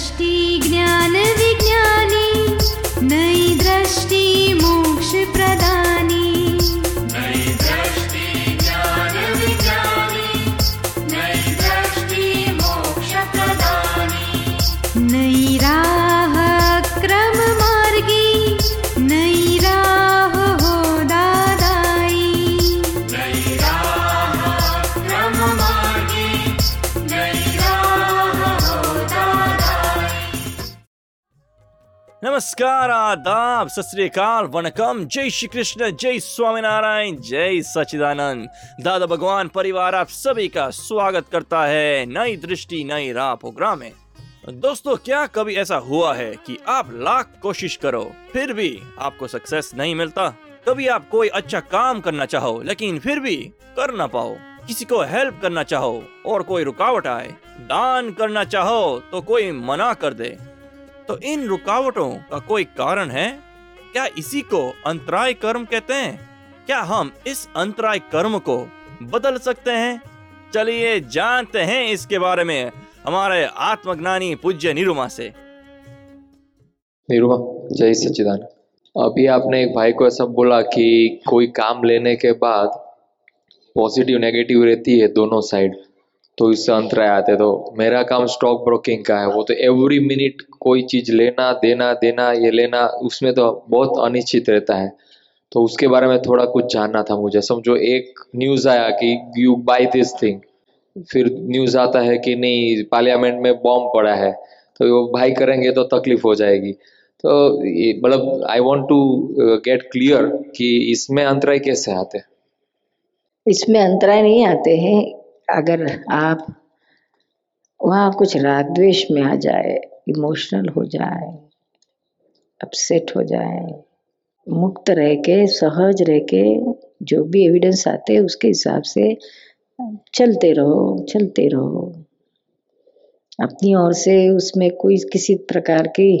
दृष्टि ज्ञान नमस्कार, आदाब सत वनकम। जय श्री कृष्ण जय स्वामीनारायण, जय सचिदानंद दादा भगवान, परिवार, आप सभी का स्वागत करता है नई दृष्टि, नई राह प्रोग्राम में। दोस्तों, क्या कभी ऐसा हुआ है कि आप लाख कोशिश करो, फिर भी आपको सक्सेस नहीं मिलता? कभी आप कोई अच्छा काम करना चाहो, लेकिन फिर भी कर ना पाओ। किसी को हेल्प करना चाहो और कोई रुकावट आए, दान करना चाहो तो कोई मना कर दे। तो इन रुकावटों का कोई कारण है? क्या इसी को अंतराय कर्म कहते हैं? क्या हम इस अंतराय कर्म को बदल सकते हैं? चलिए जानते हैं इसके बारे में हमारे आत्मज्ञानी पूज्य निरुमा से। निरुमा, जय सच्चिदानंद। अभी आपने एक भाई को ऐसा बोला कि कोई काम लेने के बाद पॉजिटिव नेगेटिव रहती है दोनों साइड तो इससे अंतराय आते तो मेरा काम स्टॉक ब्रोकिंग का है। वो तो एवरी मिनट कोई चीज़ लेना, देना देना, ये लेना, उसमें तो बहुत अनिश्चित रहता है। तो उसके बारे में थोड़ा कुछ जानना था मुझे। समझो एक न्यूज़ आया कि यू बाय दिस थिंग फिर न्यूज़ आता है कि नहीं पार्लियामेंट में बॉम्ब पड़ा है। तो वो भाई करेंगे तो तकलीफ़ हो जाएगी। तो मतलब I want to get clear कि इसमें अंतराय कैसे आते हैं? इसमें अंतराय नहीं आते हैं। अगर आप, वहाँ कुछ राग द्वेष में आ जाए इमोशनल हो जाए अपसेट हो जाए, मुक्त रह के, सहज रह के, जो भी एविडेंस आते हैं, उसके हिसाब से चलते रहो चलते रहो। अपनी ओर से उसमें कोई किसी प्रकार की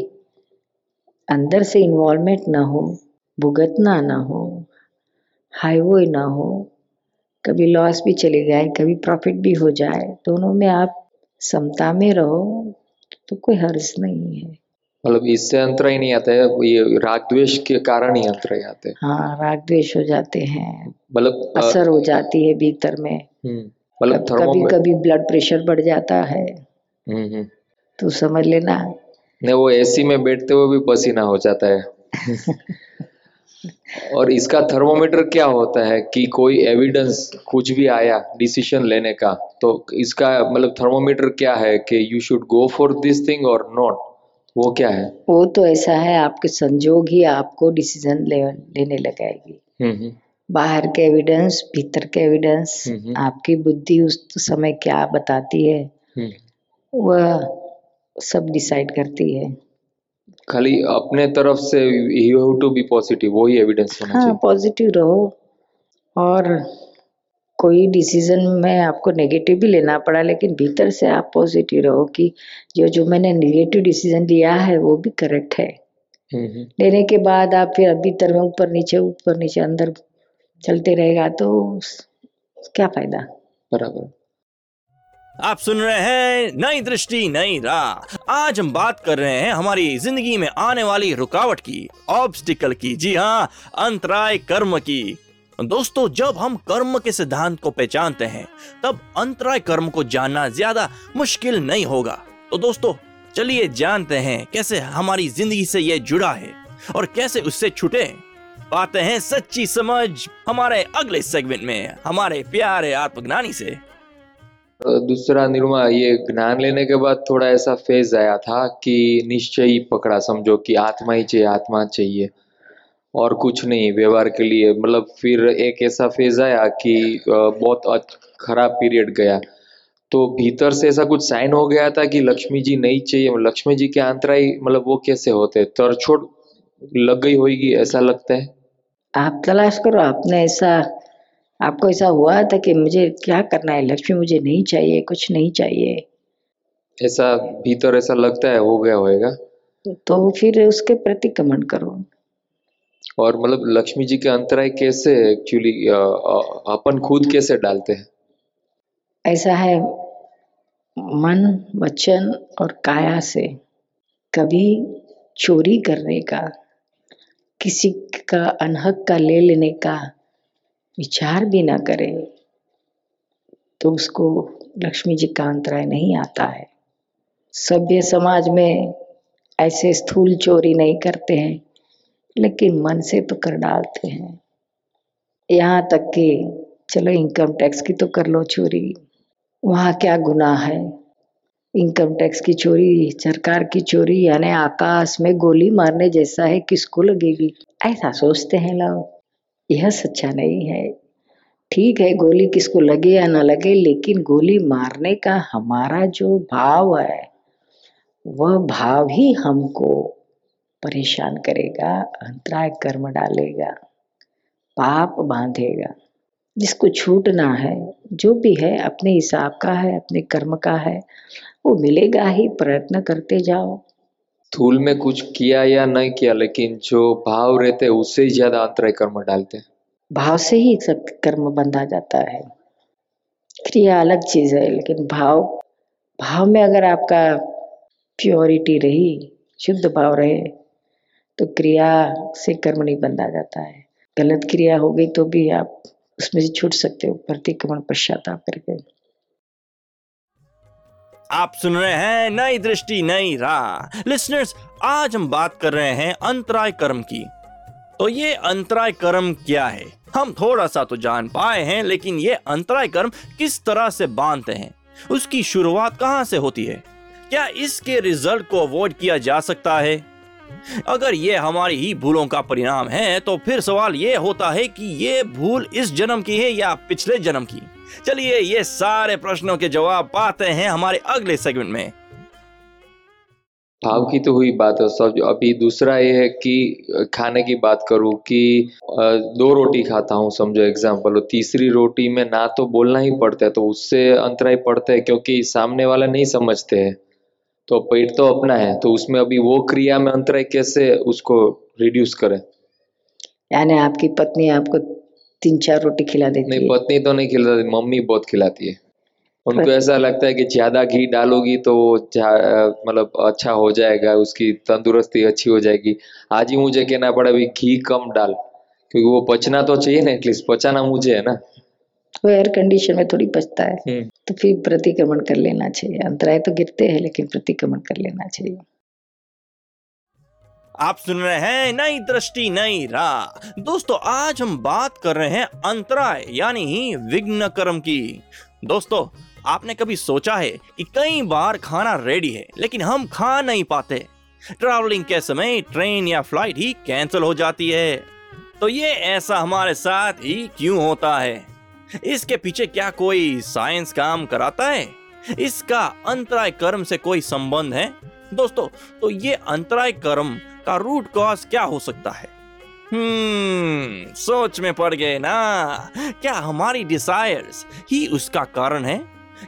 अंदर से इन्वॉल्वमेंट ना हो, भुगतना ना हो हाईवे ना हो कभी लॉस भी चले जाए कभी प्रॉफिट भी हो जाए दोनों में आप समता में रहो तो कोई हर्ज नहीं है। मतलब इससे अंतराय नहीं आता है ये राग द्वेष के कारण ही अंतराय आते हैं। हाँ राग द्वेष हो जाते हैं। मतलब असर हो जाती है भीतर में। हम्म, मतलब कभी कभी ब्लड प्रेशर बढ़ जाता है। हम्म हम्म। तो समझ लेना। नहीं वो एसी में बैठते हुए भी पसीना हो जाता है। और इसका थर्मोमीटर क्या होता है कि कोई एविडेंस कुछ भी आया डिसीज़न लेने का तो इसका मतलब थर्मोमीटर क्या है कि you should go for this thing और नॉट वो क्या है? वो तो ऐसा है आपके संजोग ही आपको डिसीज़न ले, लेने लगाएगी। हम्म हम्म। बाहर के एविडेंस भीतर के एविडेंस हम्म। आपकी बुद्धि उस समय क्या बताती है वह सब डिसाइड करती है। खाली अपने तरफ़ से you have to be positive वही एविडेंस होना हाँ चाहिए। पॉजिटिव रहो। और कोई डिसीज़न में आपको नेगेटिव भी लेना पड़ा लेकिन भीतर से आप पॉजिटिव रहो कि जो जो मैंने नेगेटिव डिसीज़न लिया है वो भी करेक्ट है। हम्म हम्म। लेने के बाद आप फिर भीतर में ऊपर नीचे ऊपर नीचे अंदर चलते रहेगा तो क्या फ़ायदा? बराबर। आप सुन रहे हैं नई दृष्टि, नई राह। आज हम बात कर रहे हैं हमारी ज़िंदगी में आने वाली रुकावट की ऑब्स्टिकल की। जी हाँ अंतराय कर्म की। दोस्तों, जब हम कर्म के सिद्धांत को पहचानते हैं, तब अंतराय कर्म को जानना ज़्यादा मुश्किल नहीं होगा। तो दोस्तों, चलिए जानते हैं कैसे हमारी ज़िंदगी से यह जुड़ा है और कैसे उससे छुटे पाते हैं सच्ची समझ हमारे अगले सेगमेंट में, हमारे प्यारे आत्मज्ञानी से। दूसरा निरुमा, ये ज्ञान लेने के बाद थोड़ा ऐसा फ़ेज़ आया था कि निश्चय ही पकड़ा समझो कि आत्मा ही चाहिए, आत्मा चाहिए। और कुछ नहीं, व्यवहार के लिए मतलब फिर एक ऐसा फ़ेज़ आया कि बहुत खराब पीरियड गया। तो भीतर से ऐसा कुछ साइन हो गया था कि लक्ष्मी जी नहीं चाहिए लक्ष्मी जी के अंतराय मतलब वो कैसे होते? तरछोड़ लग गई होगी, ऐसा लगता है? आप तलाश करो, आपने ऐसा आपको ऐसा हुआ था कि मुझे क्या करना है? लक्ष्मी मुझे नहीं चाहिए कुछ नहीं चाहिए। ऐसा भीतर ऐसा लगता है हो गया होएगा। तो फिर उसके प्रति कमेंट करो। और मतलब लक्ष्मी जी के अंतराय कैसे एक्चुअली अपन खुद कैसे डालते हैं? ऐसा है मन वचन और काया से। कभी चोरी करने का किसी का अनहक का ले लेने का विचार भी ना करे तो उसको लक्ष्मी जी का अंतराय नहीं आता है। सभ्य समाज में ऐसे स्थूल चोरी नहीं करते हैं, लेकिन मन से तो कर डालते हैं। यहाँ तक कि, चलो इनकम टैक्स की तो कर लो चोरी, वहाँ क्या गुनाह है? इनकम टैक्स की चोरी, सरकार की चोरी, यानी आकाश में गोली मारने जैसा है, किसको लगेगी? ऐसा सोचते हैं लोग। यह सच्चा नहीं है। ठीक है, गोली किसको लगे या ना लगे, लेकिन गोली मारने का हमारा जो भाव है, वह भाव ही हमको परेशान करेगा, अंतराय कर्म डालेगा, पाप बांधेगा। जिसको छूटना है, जो भी है, अपने हिसाब का है, अपने कर्म का है, वो मिलेगा ही, प्रयत्न करते जाओ। स्थूल में कुछ किया या नहीं किया, लेकिन जो भाव रहते हैं उससे ही ज़्यादा अंतराय कर्म डालते हैं। भाव से ही सब कर्म बंधा जाता है। क्रिया अलग चीज़ है, लेकिन भाव भाव में अगर आपका प्योरिटी रही, शुद्ध भाव रहे तो क्रिया से कर्म नहीं बंधा जाता है। गलत क्रिया हो गई तो भी आप उसमें से छूट सकते हो, प्रतिक्रमण पश्चाताप करके। आप सुन रहे हैं नई दृष्टि, नई राह। लिसनर्स आज हम बात कर रहे हैं अंतराय कर्म की। तो ये अंतराय कर्म क्या है? हम थोड़ा सा तो जान पाए हैं, लेकिन ये अंतराय कर्म किस तरह से बांधते हैं? उसकी शुरुआत कहाँ से होती है? क्या इसके रिज़ल्ट को अवॉइड किया जा सकता है? अगर ये हमारी ही भूलों का परिणाम है तो फिर सवाल ये होता है कि ये भूल इस जन्म की है या पिछले जन्म की? चलिए ये सारे प्रश्नों के जवाब पाते हैं हमारे अगले सेगमेंट में। भाव की तो हुई बात है सब अभी दूसरा ये है कि खाने की बात करूँ कि दो रोटी खाता हूँ समझो एग्ज़ाम्पल और तीसरी रोटी में ना तो बोलना ही पड़ता है तो उससे अंतराय पड़ता है क्योंकि सामने वाला नहीं समझते हैं। तो पेट तो अपना है तो उसमें अभी वो क्रिया में अंतराय कैसे उसको रिड्यूस करें? यानी आपकी पत्नी आपको तीन चार रोटी खिला देती नहीं है पत्नी तो नहीं खिलाती मम्मी बहुत खिलाती है। उनको ऐसा लगता है कि ज़्यादा घी डालोगी तो मतलब अच्छा हो जाएगा उसकी तंदुरुस्ती अच्छी हो जाएगी। आज ही मुझे कहना पड़ा अभी घी कम डाल क्योंकि वो पचना तो चाहिए ना एटलीस्ट पचाना मुझे है ना। वो एयर कंडीशन में थोड़ी पचता है। हम्म। तो फिर प्रतिक्रमण कर लेना चाहिए। अंतराय तो गिरते हैं लेकिन प्रतिक्रमण कर लेना चाहिए। आप सुन रहे हैं नई दृष्टि, नई राह। दोस्तों, आज हम बात कर रहे हैं अंतराय, यानी विघ्न कर्म की। दोस्तों, आपने कभी सोचा है कि कई बार खाना रेडी है, लेकिन हम खा नहीं पाते? ट्रैवलिंग के समय ट्रेन या फ़्लाइट ही कैंसिल हो जाती है। तो ये ऐसा हमारे साथ ही क्यों होता है? इसके पीछे क्या कोई साइंस काम कराता है? इसका अंतराय कर्म से कोई संबंध है? दोस्तों तो ये अंतराय कर्म का रूट कॉज क्या हो सकता है? हम्म सोच में पड़ गए ना। क्या हमारी डिजायर्स ही उसका कारण है?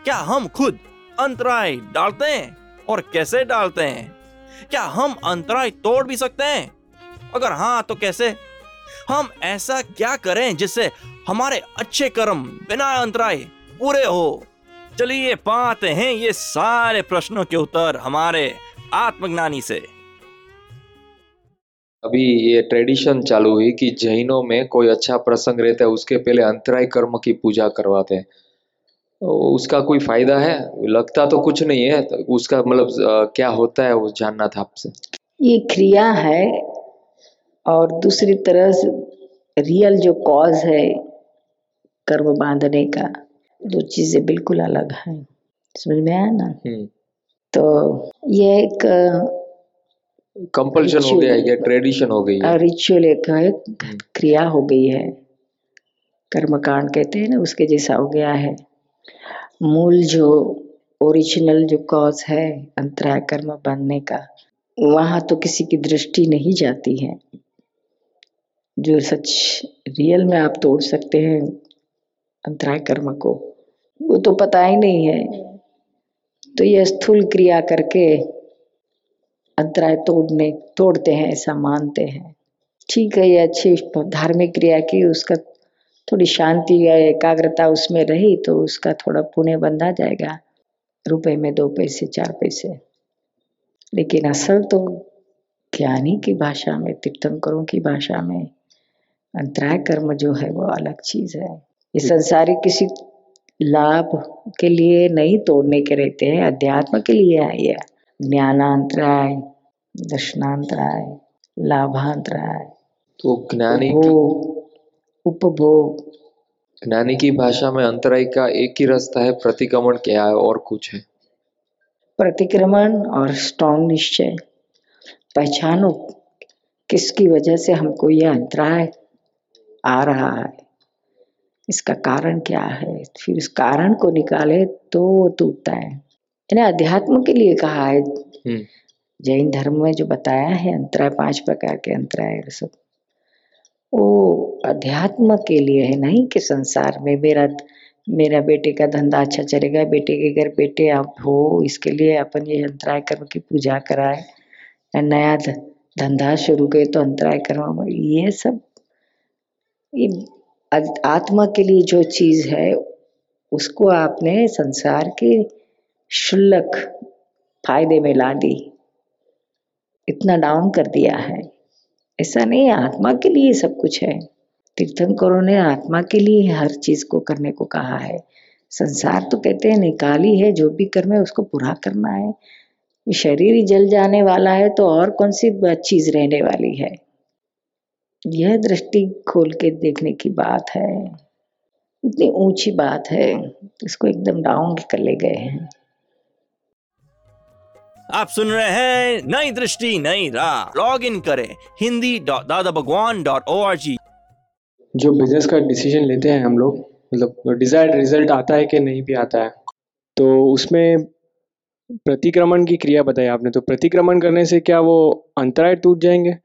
क्या हम खुद अंतराय डालते हैं? और कैसे डालते हैं? क्या हम अंतराय तोड़ भी सकते हैं? अगर हाँ तो कैसे? हम ऐसा क्या करें जिससे हमारे अच्छे कर्म बिना अंतराय पूरे हो? चलिए, पाते हैं ये सारे प्रश्नों के उत्तर हमारे आत्मज्ञानी से। अभी ये ट्रेडिशन चालू हुई कि जैनों में कोई अच्छा प्रसंग रहता है उसके पहले अंतराय कर्म की पूजा करवाते हैं। तो उसका कोई फ़ायदा है? लगता तो कुछ नहीं है तो उसका मतलब क्या होता है वो जानना था आपसे। ये क्रिया है और दूसरी तरह से रियल जो कॉज है कर्म बांधने का दो चीज़ें बिल्कुल अलग हैं। समझ में आया ना? हम्म। तो ये एक कंपल्शन हो गया है क्या ट्रेडिशन हो गई है? रिचुअल एक क्रिया हो गई है। कर्मकांड कहते हैं ना उसके जैसा हो गया है। मूल जो ओरिजिनल जो कॉज है अंतराय कर्म बनने का वहाँ तो किसी की दृष्टि नहीं जाती है। जो सच रियल में आप तोड़ सकते हैं अंतराय कर्म को वो तो पता ही नहीं है। तो ये स्थूल क्रिया करके अंतराय तोड़ने तोड़ते हैं ऐसा मानते हैं। ठीक है ये अच्छी धार्मिक क्रिया की उसका थोड़ी शांति या एकाग्रता उसमें रही तो उसका थोड़ा पुण्य बंधा जाएगा। रुपए में दो पैसे चार पैसे। लेकिन असल तो ज्ञानी की भाषा में तीर्थंकरों की भाषा में अंतराय कर्म जो है वो अलग चीज़ है। ये संसारी किसी लाभ के लिए नहीं तोड़ने के रहते हैं अध्यात्म के लिए आई है ज्ञानांतराय दर्शनांतराय लाभांतराय। तो ज्ञानी उपभोग उपभोग। ज्ञानी की भाषा में अंतराय का एक ही रास्ता है प्रतिक्रमण क्या है और कुछ है? प्रतिक्रमण और स्ट्रॉन्ग निश्चय। पहचानो किसकी वजह से हमको ये अंतराय आ रहा है? इसका कारण क्या है? फिर उस कारण को निकाले तो वो टूटता है। यानी अध्यात्म के लिए कहा है। हम्म। जैन धर्म में जो बताया है अंतराय पाँच प्रकार के अंतराय सब। वो अध्यात्म के लिए है नहीं कि संसार में। मेरा मेरा बेटे का धंधा अच्छा चलेगा बेटे के घर बेटे आप हो इसके लिए अपन ये अंतराय कर्म की पूजा कराए। या नया धंधा शुरू करे तो अंतराय कर्म ये सब ये आत्मा के लिए जो चीज़ है उसको आपने संसार के शुल्लक फ़ायदे में ला दी इतना डाउन कर दिया है। ऐसा नहीं, आत्मा के लिए सब कुछ है। तीर्थंकरों ने आत्मा के लिए हर चीज़ को करने को कहा है। संसार तो कहते हैं, निकाली है, जो भी कर्म है, उसको पूरा करना है। शरीर जल जाने वाला है तो और कौन सी चीज़ रहने वाली है? यह दृष्टि खोल के देखने की बात है। इतनी ऊँची बात है, इसको एकदम डाउन कर ले गए हैं। आप सुन रहे हैं नई दृष्टि, नई राह। लॉग इन करें, Hindi dot Dada Bhagwan dot O R G जो बिज़नेस का डिसीज़न लेते हैं हम लोग मतलब डिजायर्ड रिज़ल्ट आता है कि नहीं भी आता है तो उसमें प्रतिक्रमण की क्रिया बताई आपने तो प्रतिक्रमण करने से क्या वो अंतराय टूट जाएँगे?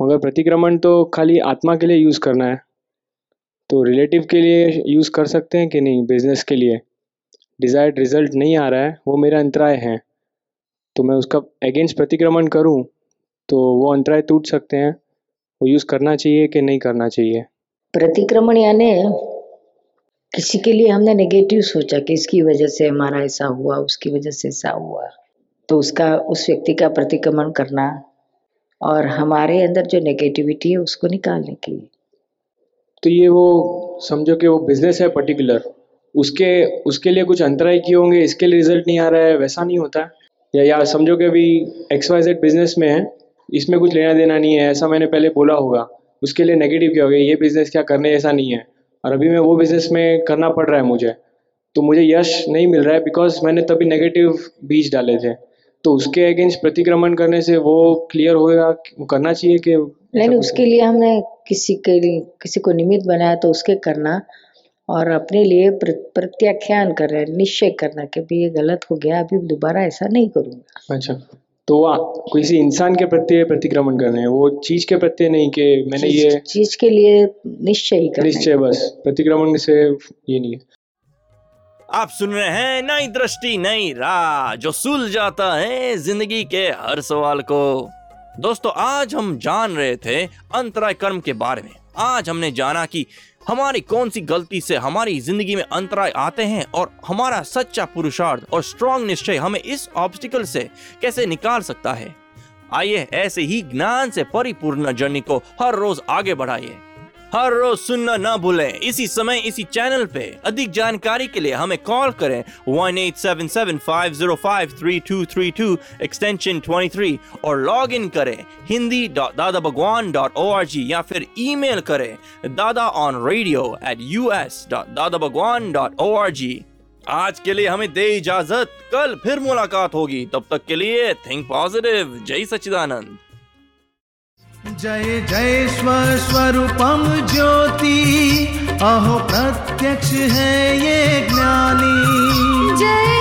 मगर प्रतिक्रमण तो खाली आत्मा के लिए यूज़ करना है तो रिलेटिव के लिए यूज़ कर सकते हैं कि नहीं बिज़नेस के लिए? डिजायर्ड रिज़ल्ट नहीं आ रहा है, वो मेरा अंतराय है। तो मैं उसका अगेंस्ट प्रतिक्रमण करूँ तो वो अंतराय टूट सकते हैं। वो यूज़ करना चाहिए कि नहीं करना चाहिए? प्रतिक्रमण यानी किसी के लिए हमने नेगेटिव सोचा कि इसकी वजह से हमारा ऐसा हुआ उसकी वजह से ऐसा हुआ। तो उसका उस व्यक्ति का प्रतिक्रमण करना और हमारे अंदर जो नेगेटिविटी है उसको निकालने की तो ये वो समझो कि वो बिज़नेस है पर्टिकुलर उसके उसके लिए कुछ अंतराय किए होंगे इसके लिए रिज़ल्ट नहीं आ रहा है वैसा नहीं होता। या या समझो कि अभी एक्स वाई जेड बिज़नेस में है इसमें कुछ लेना देना नहीं है ऐसा मैंने पहले बोला होगा। उसके लिए नेगेटिव क्या हो गया? ये बिज़नेस क्या करने ऐसा नहीं है। और अभी मैं वो बिज़नेस में करना पड़ रहा है मुझे। तो मुझे यश नहीं मिल रहा है बिकॉज़ मैंने तभी नेगेटिव बीज डाले थे। तो उसके अगेंस्ट प्रतिक्रमण करने से वो क्लियर होगा वो करना चाहिए कि नहीं उसके लिए हमने किसी के लिए किसी को निमित्त बनाया तो उसके करना। और अपने लिए प्र- प्रत्याख्यान कर रहे हैं निश्चय करना कि भाई ये गलत हो गया अभी दोबारा ऐसा नहीं करूँगा। अच्छा तो किसी इंसान के प्रत्यय प्रतिक्रमण कर रहे हैं? वो चीज़ के प्रत्यय नहीं कि मैंने चीज़, ये चीज़ के लिए निश्चय ही करना निश्चय बस प्रतिक्रमण से ये नहीं है। आप सुन रहे हैं नई दृष्टि नई राह जो सुल जाता है ज़िंदगी के हर सवाल को। दोस्तों आज हम जान रहे थे अंतराय कर्म के बारे में। आज हमने जाना कि हमारी कौन सी गलती से हमारी ज़िंदगी में अंतराय आते हैं और हमारा सच्चा पुरुषार्थ और स्ट्रॉन्ग निश्चय हमें इस ऑब्स्टिकल से कैसे निकाल सकता है? आइए ऐसे ही ज्ञान से परिपूर्ण जर्नी को हर रोज आगे बढ़ाइए। हर रोज सुनना ना भूलें। इसी समय, इसी चैनल पे अधिक जानकारी के लिए हमें कॉल करें one eight seven seven five zero five three two three two extension twenty three और लॉग इन करें Hindi dot Dada Bhagwan dot O R G या फिर ईमेल करें Dada on radio at U S dot Dada Bhagwan dot O R G आज के लिए हमें दे इजाज़त। कल फिर मुलाकात होगी। तब तक के लिए थिंक पॉजिटिव जय सच्चिदानंद। जय जय स्वस्वरूपम ज्योति। अहो प्रत्यक्ष है ये ज्ञानी। जय